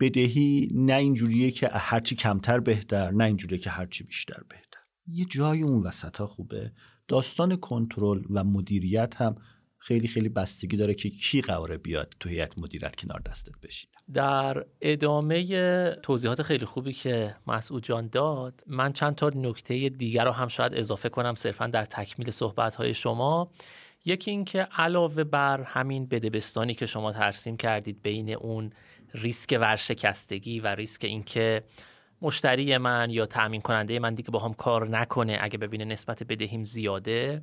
بدهی نه اینجوریه که هرچی کمتر بهتر نه اینجوریه که هرچی بیشتر بهتر. یه جای اون وسط ها خوبه. داستان کنترل و مدیریت هم خیلی خیلی بستگی داره که کی قراره بیاد تو هیئت مدیریت کنار دستت بشینه. در ادامه توضیحات خیلی خوبی که مسعود جان داد من چند تا نکته دیگر رو هم شاید اضافه کنم صرفا در تکمیل صحبت های شما. یکی اینکه علاوه بر همین بدبستانی که شما ترسیم کردید بین اون ریسک ورشکستگی و ریسک اینکه مشتری من یا تأمین کننده من دیگه با هم کار نکنه اگه ببینه نسبت بدهیم زیاده.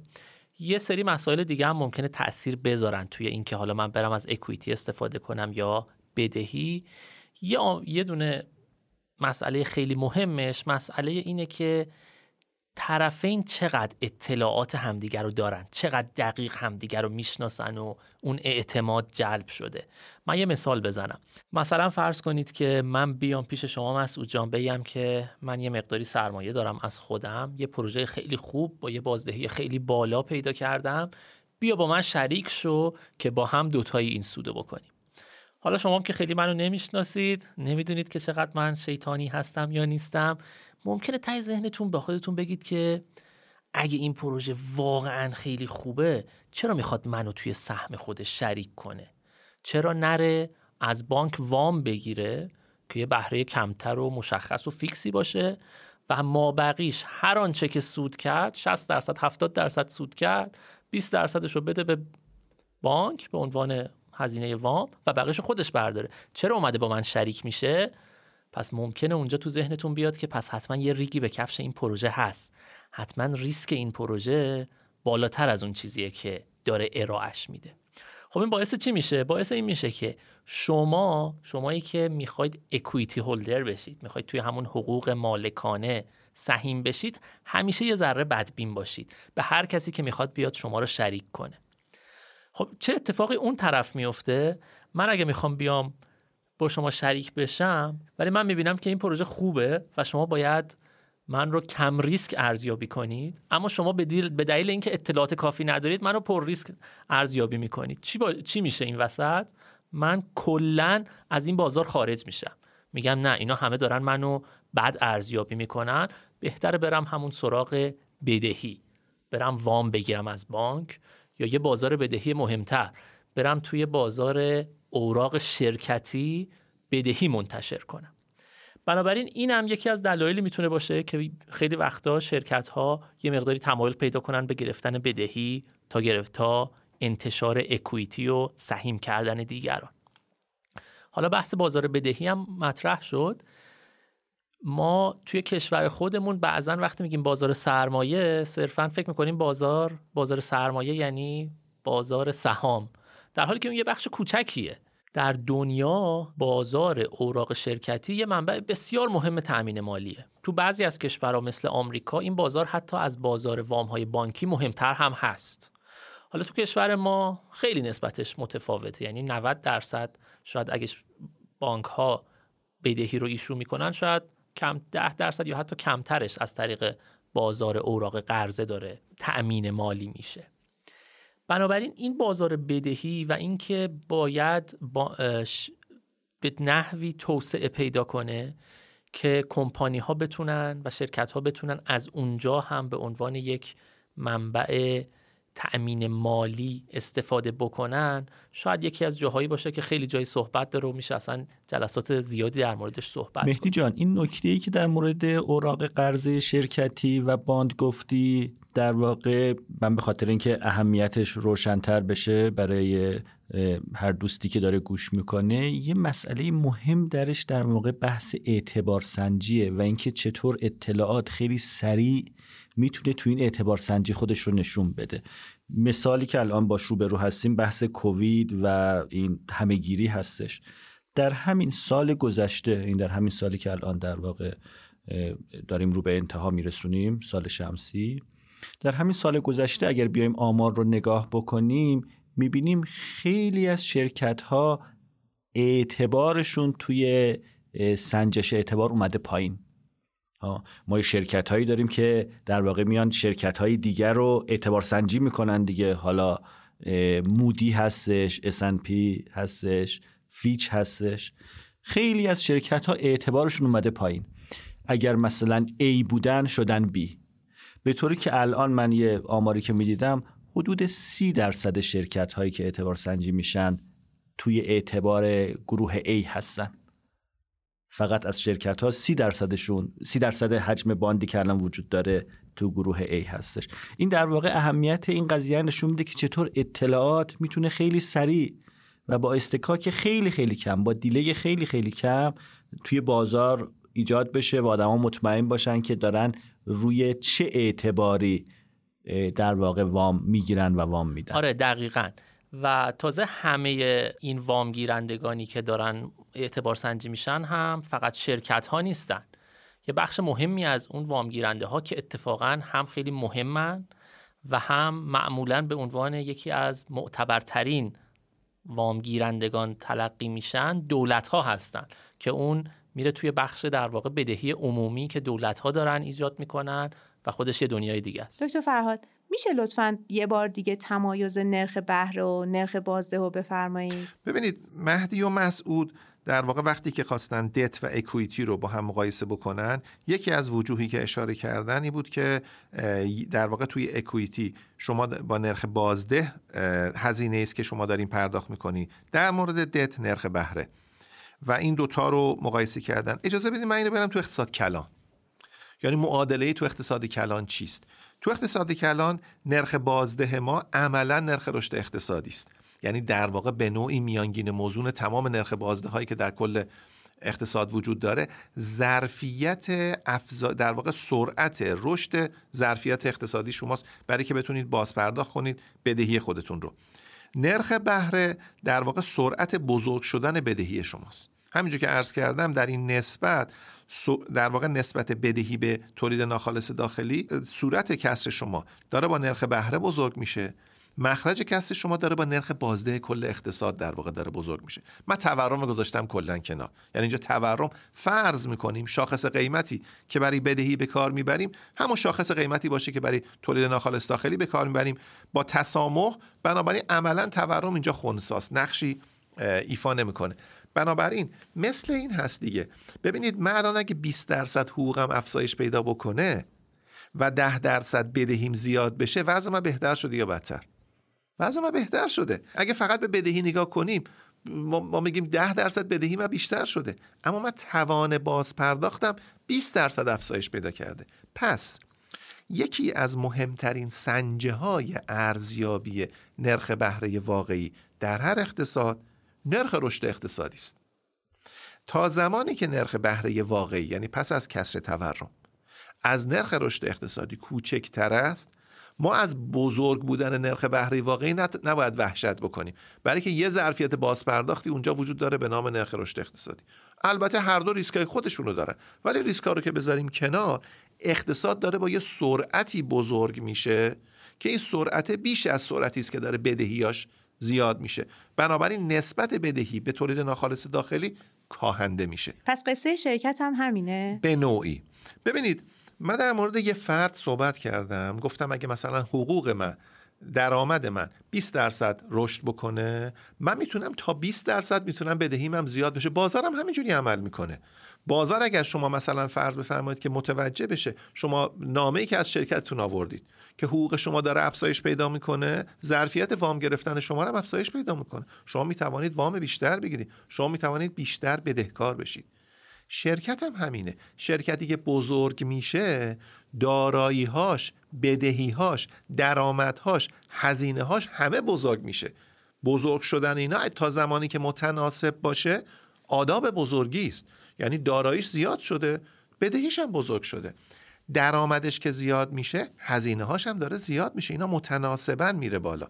یه سری مسائل دیگه هم ممکنه تاثیر بذارن توی اینکه حالا من برم از اکویتی استفاده کنم یا بدهی. یه, یه دونه مسئله خیلی مهمش مسئله اینه که طرفین چقدر اطلاعات همدیگر رو دارن چقدر دقیق همدیگر رو می‌شناسن و اون اعتماد جلب شده. من یه مثال بزنم. مثلا فرض کنید که من بیام پیش شما مسعود جان بگم که من یه مقداری سرمایه دارم از خودم یه پروژه خیلی خوب با یه بازدهی خیلی بالا پیدا کردم. بیا با من شریک شو که با هم دوتایی این سودو بکنیم. حالا شما که خیلی منو نمی‌شناسید نمی‌دونید که چقدر من شیطانی هستم یا نیستم. ممکنه تای ذهنتون به خودتون بگید که اگه این پروژه واقعا خیلی خوبه چرا می‌خواد منو توی سهم خودش شریک کنه؟ چرا نره از بانک وام بگیره که یه بهره کمتر و مشخص و فیکسی باشه و ما بقیش هر آنچه که سود کرد 60 درصد 70 درصد سود کرد 20 درصدش رو بده به بانک به عنوان هزینه وام و بقیش خودش برداره. چرا اومده با من شریک میشه؟ پس ممکنه اونجا تو ذهنتون بیاد که پس حتما یه ریگی به کفش این پروژه هست. حتما ریسک این پروژه بالاتر از اون چیزیه که داره ارائهش میده. خب این باعث چی میشه؟ باعث این میشه که شما شمایی که می‌خواید اکویتی هولدر بشید می‌خواید توی همون حقوق مالکانه سهیم بشید همیشه یه ذره بدبین باشید. به هر کسی که می‌خواد بیاد شما رو شریک کنه. خب چه اتفاقی اون طرف میفته من اگه می‌خوام بیام با شما شریک بشم ولی من می‌بینم که این پروژه خوبه و شما باید من رو کم ریسک ارزیابی کنید. اما شما به دلیل, به دلیل اینکه اطلاعات کافی ندارید منو پر ریسک ارزیابی می‌کنید. چی, با... چی میشه این وسط؟ من کلا از این بازار خارج میشم. میگم نه اینا همه دارن منو بد ارزیابی می‌کنن. بهتره برم همون سراغ بدهی. برم وام بگیرم از بانک یا یه بازار بدهی مهمتر. برم توی بازار اوراق شرکتی بدهی منتشر کنم. بنابراین این هم یکی از دلایلی می‌تونه باشه که خیلی وقتا شرکت ها یه مقداری تمایل پیدا کنن به گرفتن بدهی تا گرفتا انتشار اکویتی و سهیم کردن دیگران. حالا بحث بازار بدهی هم مطرح شد. ما توی کشور خودمون بعضا وقتی میگیم بازار سرمایه صرفا فکر می‌کنیم بازار بازار سرمایه یعنی بازار سهام. در حالی که اون یه بخش کوچکیه. در دنیا بازار اوراق شرکتی یه منبع بسیار مهم تأمین مالیه. تو بعضی از کشورها مثل آمریکا این بازار حتی از بازار وام های بانکی مهمتر هم هست. حالا تو کشور ما خیلی نسبتش متفاوته یعنی 90 درصد شاید اگه بانک ها بدهی رو ایشو می‌کنن شاید کم 10 درصد یا حتی کمترش از طریق بازار اوراق قرضه داره تأمین مالی میشه. بنابراین این بازار بدهی و اینکه باید با به نحوی توسعه پیدا کنه که کمپانی ها بتونن و شرکت ها بتونن از اونجا هم به عنوان یک منبع تأمین مالی استفاده بکنن. شاید یکی از جاهایی باشه که خیلی جای صحبت داره و میشه اصلا جلسات زیادی در موردش صحبت مهدی جان این نکته ای که در مورد اوراق قرضه شرکتی و باند گفتی در واقع من به خاطر اینکه اهمیتش روشنتر بشه برای هر دوستی که داره گوش می‌کنه یه مسئله مهم درش در موقع بحث اعتبار سنجیه و اینکه چطور اطلاعات خیلی سریع می‌تونه تو این اعتبار سنجی خودش رو نشون بده. مثالی که الان باش روبرو هستیم بحث کووید و این همهگیری هستش. در همین سال گذشته این در همین سالی که الان در واقع داریم رو به انتها میرسونیم سال شمسی در همین سال گذشته اگر بیایم آمار رو نگاه بکنیم می‌بینیم خیلی از شرکت ها اعتبارشون توی سنجش اعتبار اومده پایین. ما شرکت هایی داریم که در واقع میان شرکت های دیگر رو اعتبار سنجی می‌کنن دیگه. حالا مودی هستش S&P هستش فیچ هستش. خیلی از شرکت ها اعتبارشون اومده پایین. اگر مثلا A بودن شدن B. به طوری که الان من یه آماری که می‌دیدم حدود سی درصد شرکت هایی که اعتبار سنجی میشن توی اعتبار گروه A هستن. فقط از شرکت ها سی درصدشون سی درصد حجم باندی که الان وجود داره تو گروه A هستش. این در واقع اهمیت این قضیه نشون میده که چطور اطلاعات می‌تونه خیلی سریع و با استکاک خیلی خیلی کم با دیلی خیلی خیلی کم توی بازار ایجاد بشه و آدما مطمئن باشن که دارن روی چه اعتباری در واقع وام می‌گیرن و وام میدن؟ آره دقیقا. و تازه همه این وام گیرندگانی که دارن اعتبار سنجی میشن هم فقط شرکت ها نیستن. یه بخش مهمی از اون وام گیرنده ها که اتفاقا هم خیلی مهمن و هم معمولا به عنوان یکی از معتبرترین وام گیرندگان تلقی میشن دولت ها هستن که اون میره توی بخش در واقع بدهی عمومی که دولت ها دارن ایجاد می‌کنن و خودش یه دنیای دیگه است. دکتر فرهاد میشه لطفا یه بار دیگه تمایز نرخ بهره و نرخ بازده رو بفرمایید؟ ببینید مهدی و مسعود در واقع وقتی که خواستن دت و اکویتی رو با هم مقایسه بکنن یکی از وجوهی که اشاره کردن این بود که در واقع توی اکویتی شما با نرخ بازده هزینه است که شما دارین پرداخت می‌کنی. در مورد دت نرخ بهره. و این دوتا رو مقایسه کردن. اجازه بدید من اینو برم تو اقتصاد کلان. یعنی معادله تو اقتصاد کلان چیست؟ تو اقتصاد کلان نرخ بازده ما عملا نرخ رشد اقتصادی است. یعنی در واقع به نوعی میانگین موزون تمام نرخ بازده هایی که در کل اقتصاد وجود داره ظرفیت افزا... در واقع سرعت رشد ظرفیت اقتصادی شماست. برای که بتونید بازپرداخت کنید بدهی خودتون رو. نرخ بهره در واقع سرعت بزرگ شدن بدهی شماست. همینجور که عرض کردم در این نسبت در واقع نسبت بدهی به تولید ناخالص داخلی صورت کسر شما داره با نرخ بهره بزرگ میشه. مخرج کسر شما داره با نرخ بازده کل اقتصاد در واقع داره بزرگ میشه. من تورم گذاشتم کلا کنار. یعنی اینجا تورم فرض می‌کنیم شاخص قیمتی که برای بدهی به کار می‌بریم همون شاخص قیمتی باشه که برای تولید ناخالص داخلی به کار می‌بریم. با تسامح بنابراین عملا تورم اینجا خونساست. نقشی ایفا نمی‌کنه. بنابراین مثل این هست دیگه. ببینید من اگه 20 درصد حقوقم افزایش پیدا بکنه و 10 درصد بدهیم زیاد بشه وضع من بهتر شده یا بدتر؟ وضع ما بهتر شده. اگه فقط به بدهی نگاه کنیم ما, میگیم 10 درصد بدهی ما بیشتر شده. اما من توان باز پرداختم 20 درصد افزایش پیدا کرده. پس یکی از مهمترین سنجه های ارزیابی نرخ بهره واقعی در هر اقتصاد نرخ رشد اقتصادی است. تا زمانی که نرخ بهره واقعی یعنی پس از کسر تورم از نرخ رشد اقتصادی کوچکتر است ما از بزرگ بودن نرخ بهره واقعی نباید وحشت بکنیم. برای که یه ظرفیت بازپرداختی اونجا وجود داره به نام نرخ رشد اقتصادی. البته هر دو ریسکای خودشونو دارن. ولی ریسکا رو که بذاریم کنار اقتصاد داره با یه سرعتی بزرگ میشه که این سرعت بیش از سرعتی است که داره بدهیاش زیاد میشه. بنابراین نسبت بدهی به تولید ناخالص داخلی کاهنده میشه. پس قصه شرکت هم همینه؟ به نوعی. ببینید من در مورد یه فرد صحبت کردم گفتم اگه مثلا حقوق من درآمد من 20 درصد رشد بکنه من می‌تونم تا 20 درصد می‌تونم بدهیم هم زیاد بشه. بازارم همینجوری عمل می‌کنه. بازار اگر شما مثلا فرض بفرمایید که متوجه بشه شما نامه ای که از شرکتتون آوردید که حقوق شما داره افزایش پیدا می‌کنه ظرفیت وام گرفتن شما رو افزایش پیدا می‌کنه. شما می‌توانید وام بیشتر بگیرید. شما می‌توانید بیشتر بدهکار بشید. شرکت هم همینه. شرکتی که بزرگ میشه داراییهاش بدهیهاش درآمدهاش هزینههاش همه بزرگ میشه. بزرگ شدن اینا تا زمانی که متناسب باشه آداب بزرگی است. یعنی داراییش زیاد شده بدهیش هم بزرگ شده. درآمدش که زیاد میشه هزینه هاش هم داره زیاد میشه. اینا متناسبا میره بالا.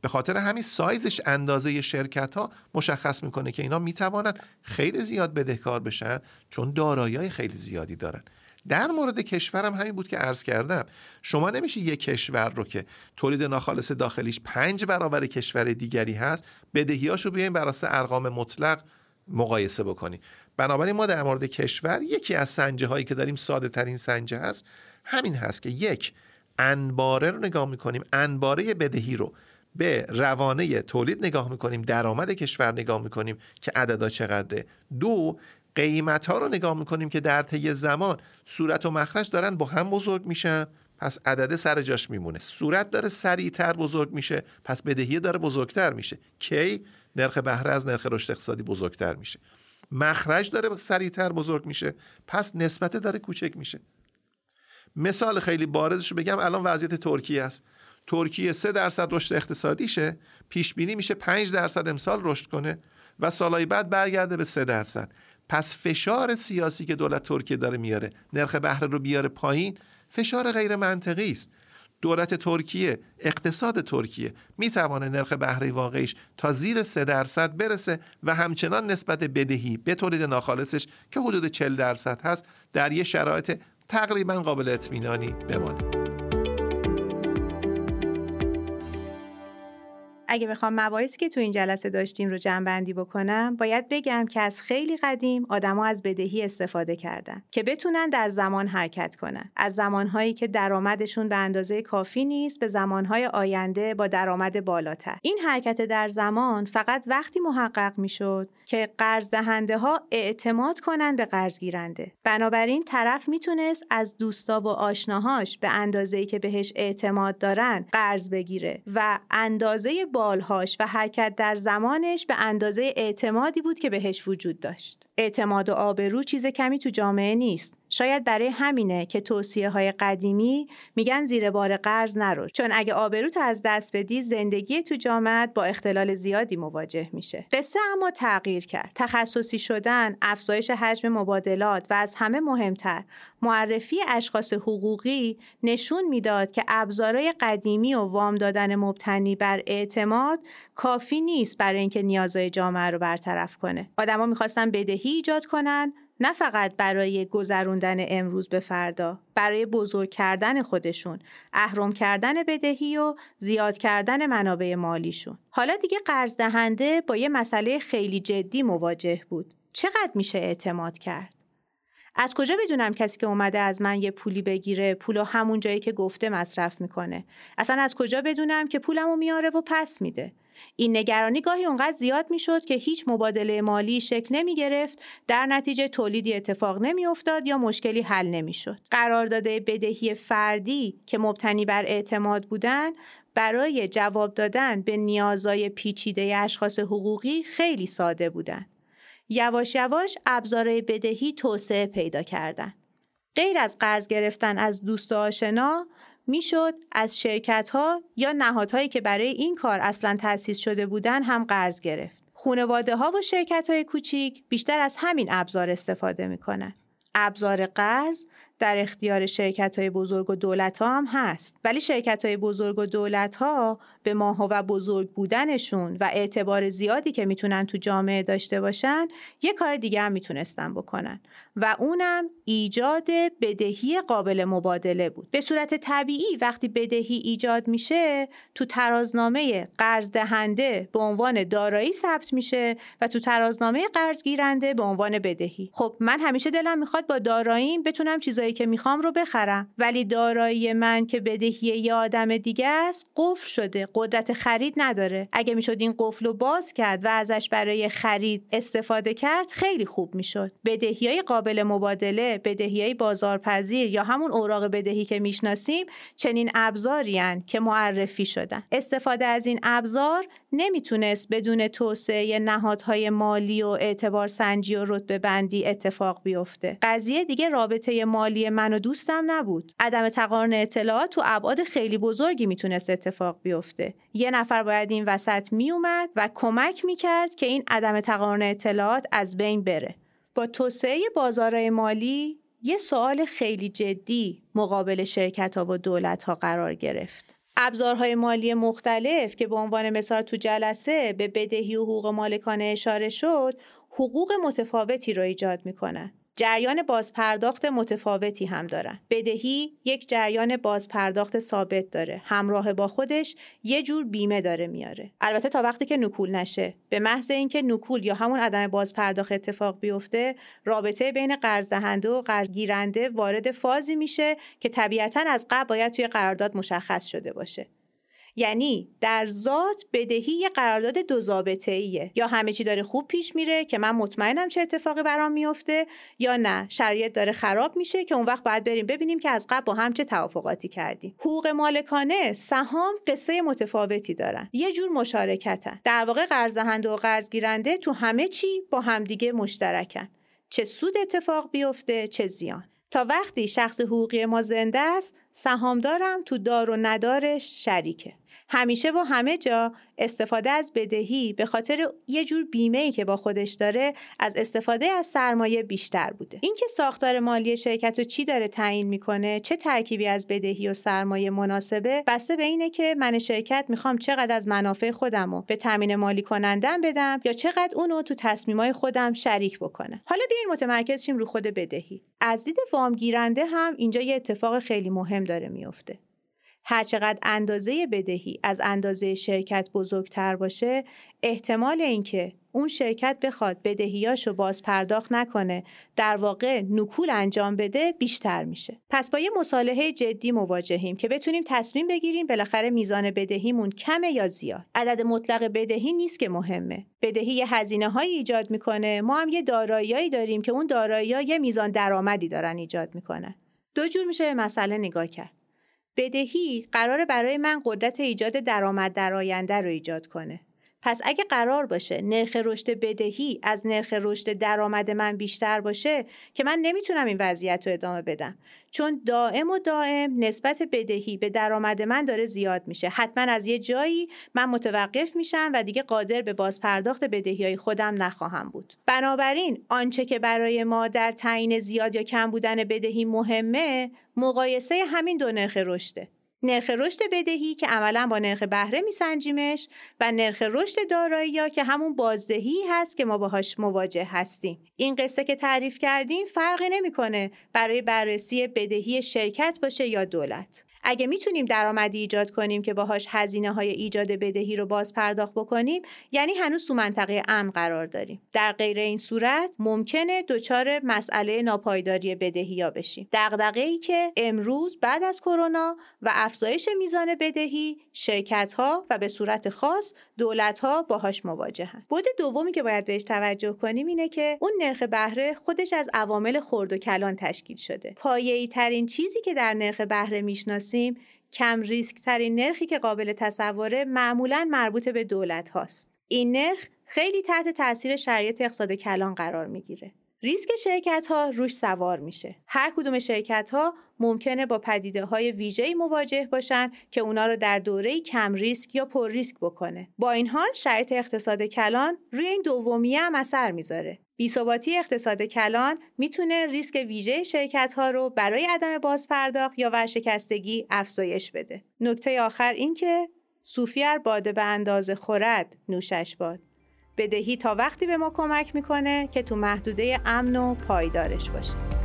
به خاطر همین سایزش اندازه شرکت ها مشخص می‌کنه که اینا می‌توانن خیلی زیاد بدهکار بشن چون دارایی خیلی زیادی دارن. در مورد کشورم همین بود که عرض کردم شما نمیشه یک کشور رو که تولید ناخالص داخلیش پنج برابر کشور دیگری هست بدهیاشو بیایم بر ارقام مطلق مقایسه بکنی. بنابراین ما در مورد کشور یکی از سنجه هایی که داریم ساده ترین سنجه هست همین هست که یک انباره رو نگاه می‌کنیم انباره بدهی رو. به روانه تولید نگاه می‌کنیم درآمد کشور نگاه می‌کنیم که عددا چقدره. دو قیمت ها رو نگاه می‌کنیم که در طی زمان صورت و مخرج دارن با هم بزرگ میشن پس عدد سر جاش میمونه. صورت داره سریعتر بزرگ میشه پس بدهی داره بزرگتر میشه. کی؟ نرخ بهره از نرخ رشد اقتصادی بزرگتر میشه. مخرج داره سریعتر بزرگ میشه پس نسبت داره کوچک میشه. مثال خیلی بارزش بگم الان وضعیت ترکیه است. ترکیه 3 درصد رشد اقتصادیشه پیش بینی میشه 5 درصد امسال رشد کنه و سالهای بعد برگرده به 3 درصد. پس فشار سیاسی که دولت ترکیه داره میاره نرخ بهره رو بیاره پایین فشار غیر منطقی است. دولت ترکیه اقتصاد ترکیه می‌توانه نرخ بهره واقعیش تا زیر 3 درصد برسه و همچنان نسبت بدهی به تولید ناخالصش که حدود 40 درصد هست در یه شرایط تقریبا قابل اطمینانی بمانه. اگه بخوام مباحثی که تو این جلسه داشتیم رو جمع بکنم باید بگم که از خیلی قدیم آدما از بدهی استفاده کردن که بتونن در زمان حرکت کنن. از زمانهایی که درآمدشون به اندازه کافی نیست به زمانهای آینده با درآمد بالاتر. این حرکت در زمان فقط وقتی محقق می‌شد که قرض دهنده ها اعتماد کنن به قرض گیرنده بنابراین طرف می‌تونست از دوستا و آشناهاش به اندازه‌ای که بهش اعتماد دارن قرض بگیره و اندازه بالهاش و حرکت در زمانش به اندازه اعتمادی بود که بهش وجود داشت. اعتماد و آبرو چیز کمی تو جامعه نیست. شاید برای همینه که توصیه های قدیمی میگن زیر بار قرض نرو چون اگه آبروت از دست بدی زندگی تو جامعه با اختلال زیادی مواجه میشه. قصه اما تغییر کرد. تخصصی شدن افزایش حجم مبادلات و از همه مهمتر معرفی اشخاص حقوقی نشون می‌داد که ابزارهای قدیمی و وام دادن مبتنی بر اعتماد کافی نیست برای اینکه نیازهای جامعه رو برطرف کنه. آدما می‌خواستن بدهی ایجاد کنن نه فقط برای گذروندن امروز به فردا برای بزرگ کردن خودشون اهرم کردن بدهی و زیاد کردن منابع مالیشون. حالا دیگه قرض دهنده با یه مسئله خیلی جدی مواجه بود. چقدر میشه اعتماد کرد؟ از کجا بدونم کسی که اومده از من یه پولی بگیره؟ پولو همون جایی که گفته مصرف می‌کنه. اصلا از کجا بدونم که پولمو میاره و پس میده؟ این نگرانی گاهی اونقدر زیاد می‌شد که هیچ مبادله مالی شکل نمی گرفت در نتیجه تولیدی اتفاق نمی افتاد یا مشکلی حل نمی شد. قرارداد بدهی فردی که مبتنی بر اعتماد بودن برای جواب دادن به نیازهای پیچیده اشخاص حقوقی خیلی ساده بودن. یواش یواش ابزارهای بدهی توسعه پیدا کردن. غیر از قرض گرفتن از دوست و آشنا می‌شد از شرکت ها یا نهادهایی که برای این کار اصلا تأسیس شده بودن هم قرض گرفت. خونواده ها و شرکت های کوچیک بیشتر از همین ابزار استفاده می‌کنن. ابزار قرض در اختیار شرکت های بزرگ و دولت ها هم هست ولی شرکت های بزرگ و دولت ها به ماها و بزرگ بودنشون و اعتبار زیادی که می‌تونن تو جامعه داشته باشن یه کار دیگه هم می‌تونستن بکنن. و اونم ایجاد بدهی قابل مبادله بود. به صورت طبیعی وقتی بدهی ایجاد میشه تو ترازنامه قرض دهنده به عنوان دارایی ثبت میشه و تو ترازنامه قرض گیرنده به عنوان بدهی. خب من همیشه دلم می‌خواد با داراییم بتونم چیزایی که می‌خوام رو بخرم. ولی دارایی من که بدهی یه آدم دیگه است قفل شده. قدرت خرید نداره. اگه می‌شد این قفل رو باز کرد و ازش برای خرید استفاده کرد خیلی خوب می‌شد. بدهی های قابل مبادله بدهی های بازارپذیر یا همون اوراق بدهی که می‌شناسیم چنین ابزاری که معرفی شدن. استفاده از این ابزار نمی‌تونست بدون توسعه نهادهای مالی و اعتبار سنجی و رتبه بندی اتفاق بیفته. قضیه دیگه رابطه مالی من و دوستم نبود. عدم تقارن اطلاعات تو ابعاد خیلی بزرگی می‌تونست اتفاق بیفته. یه نفر باید این وسط میومد و کمک می‌کرد که این عدم تقارن اطلاعات از بین بره. با توسعه بازارهای مالی یه سوال خیلی جدی مقابل شرکت ها و دولت ها قرار گرفت. ابزارهای مالی مختلف که به عنوان مثال تو جلسه به بدهی و حقوق مالکانه اشاره شد حقوق متفاوتی را ایجاد می‌کنن. جریان بازپرداخت متفاوتی هم دارن. بدهی یک جریان بازپرداخت ثابت داره. همراه با خودش یه جور بیمه داره میاره. البته تا وقتی که نکول نشه. به محض اینکه نکول یا همون عدم بازپرداخت اتفاق بیفته، رابطه بین قرض دهنده و قرض گیرنده وارد فازی میشه که طبیعتا از قبل باید توی قرارداد مشخص شده باشه. یعنی در ذات بدهی یه قرارداد دو ضابطه ایه یا همه چی داره خوب پیش میره که من مطمئنم چه اتفاقی برام میفته یا نه شرایط داره خراب میشه که اون وقت باید بریم ببینیم که از قبل با هم چه توافقاتی کردیم. حقوق مالکانه سهام قصه متفاوتی دارن. یه جور مشارکتن. در واقع قرض و قرض گیرنده تو همه چی با همدیگه مشترکن. چه سود اتفاق بیفته چه زیان. تا وقتی شخص حقوقی ما زنده است سهامدارم تو دار و ندارش شریکه. همیشه و همه جا استفاده از بدهی به خاطر یه جور بیمه که با خودش داره از استفاده از سرمایه بیشتر بوده. اینکه ساختار مالی شرکت رو چی داره تعیین می‌کنه چه ترکیبی از بدهی و سرمایه مناسبه بسته به اینه که من شرکت می‌خوام چقدر از منافع خودم رو به تامین مالی کنندم بدم یا چقدر اونو تو تصمیمای خودم شریک بکنه. حالا بیاین متمرکز شیم رو خود بدهی. از دید وام گیرنده هم اینجا یه اتفاق خیلی مهم داره میفته هرچقدر اندازه بدهی از اندازه شرکت بزرگتر باشه احتمال اینکه اون شرکت بخواد بدهیاشو باز پرداخت نکنه در واقع نکول انجام بده بیشتر میشه. پس با یه مصالحه جدی مواجهیم که بتونیم تصمیم بگیریم بالاخره میزان بدهیمون کمه یا زیاد. عدد مطلق بدهی نیست که مهمه. بدهی یه هزینه هایی ایجاد می‌کنه. ما هم یه داراییایی داریم که اون دارایی یه میزان درآمدی دارن ایجاد می‌کنن. دو جور میشه به مسئله نگاه کرد. بدهی قرار برای من قدرت ایجاد درآمد در آینده رو ایجاد کنه. پس اگه قرار باشه نرخ رشد بدهی از نرخ رشد درآمد من بیشتر باشه که من نمی‌تونم این وضعیت رو ادامه بدم. چون دائم و دائم نسبت بدهی به درآمد من داره زیاد میشه. حتما از یه جایی من متوقف میشم و دیگه قادر به بازپرداخت بدهی های خودم نخواهم بود. بنابراین آنچه که برای ما در تعیین زیاد یا کم بودن بدهی مهمه مقایسه همین دو نرخ رشده. نرخ رشد بدهی که عملا با نرخ بهره میسنجیمش و نرخ رشد دارایی یا که همون بازدهی هست که ما باهاش مواجه هستیم. این قصه که تعریف کردیم فرقی نمی‌کنه برای بررسی بدهی شرکت باشه یا دولت. اگه می‌تونیم درآمدی ایجاد کنیم که باهاش هزینه های ایجاد بدهی رو باز پرداخت بکنیم یعنی هنوز تو منطقه امن قرار داریم. در غیر این صورت ممکنه دچار مسئله ناپایداری بدهی یا بشیم. دغدغه ای که امروز بعد از کرونا و افزایش میزان بدهی شرکت ها و به صورت خاص دولت ها باهاش مواجهن. بود دومی که باید بهش توجه کنیم اینه که اون نرخ بهره خودش از عوامل خرد و کلان تشکیل شده. پایه‌ای ترین چیزی که در نرخ بهره می‌شناسیم کم ریسک ترین نرخی که قابل تصوره معمولا مربوط به دولت هاست. این نرخ خیلی تحت تاثیر شرایط اقتصاد کلان قرار می‌گیره. ریسک شرکت ها روش سوار میشه. هر کدوم شرکت ها ممکنه با پدیده های ویژه‌ای مواجه باشن که اونا رو در دوره کم ریسک یا پر ریسک بکنه. با این حال شرایط اقتصاد کلان روی این دومیه هم اثر می‌ذاره. بیثباتی اقتصاد کلان می‌تونه ریسک ویژه شرکت ها رو برای عدم بازپرداخت یا ورشکستگی افزایش بده. نکته آخر این که صوفی باده به اندازه خورد نوشش باد. بدهی تا وقتی به ما کمک می‌کنه که تو محدوده امن و پایدارش باشه.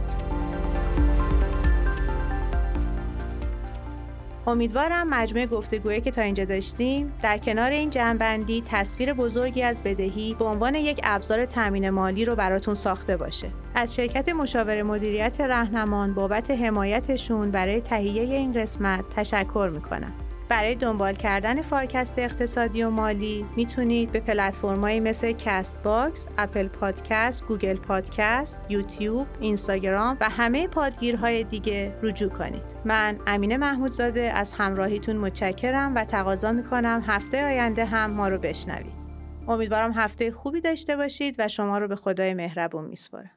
امیدوارم مجموع گفتگویی که تا اینجا داشتیم در کنار این جمع‌بندی تصویر بزرگی از بدهی به عنوان یک ابزار تامین مالی رو براتون ساخته باشه. از شرکت مشاور مدیریت رهنمان بابت حمایتشون برای تهیه این قسمت تشکر می‌کنم. برای دنبال کردن فارکست اقتصادی و مالی می‌تونید به پلتفرمایی مثل Castbox، Apple Podcast، Google Podcast، یوتیوب، اینستاگرام و همه پادگیرهای دیگه رجوع کنید. من امینه محمودزاده از همراهیتون متشکرم و تقاضا می‌کنم هفته آینده هم ما رو بشنوید. امیدوارم هفته خوبی داشته باشید و شما رو به خدای مهربون میسپارم.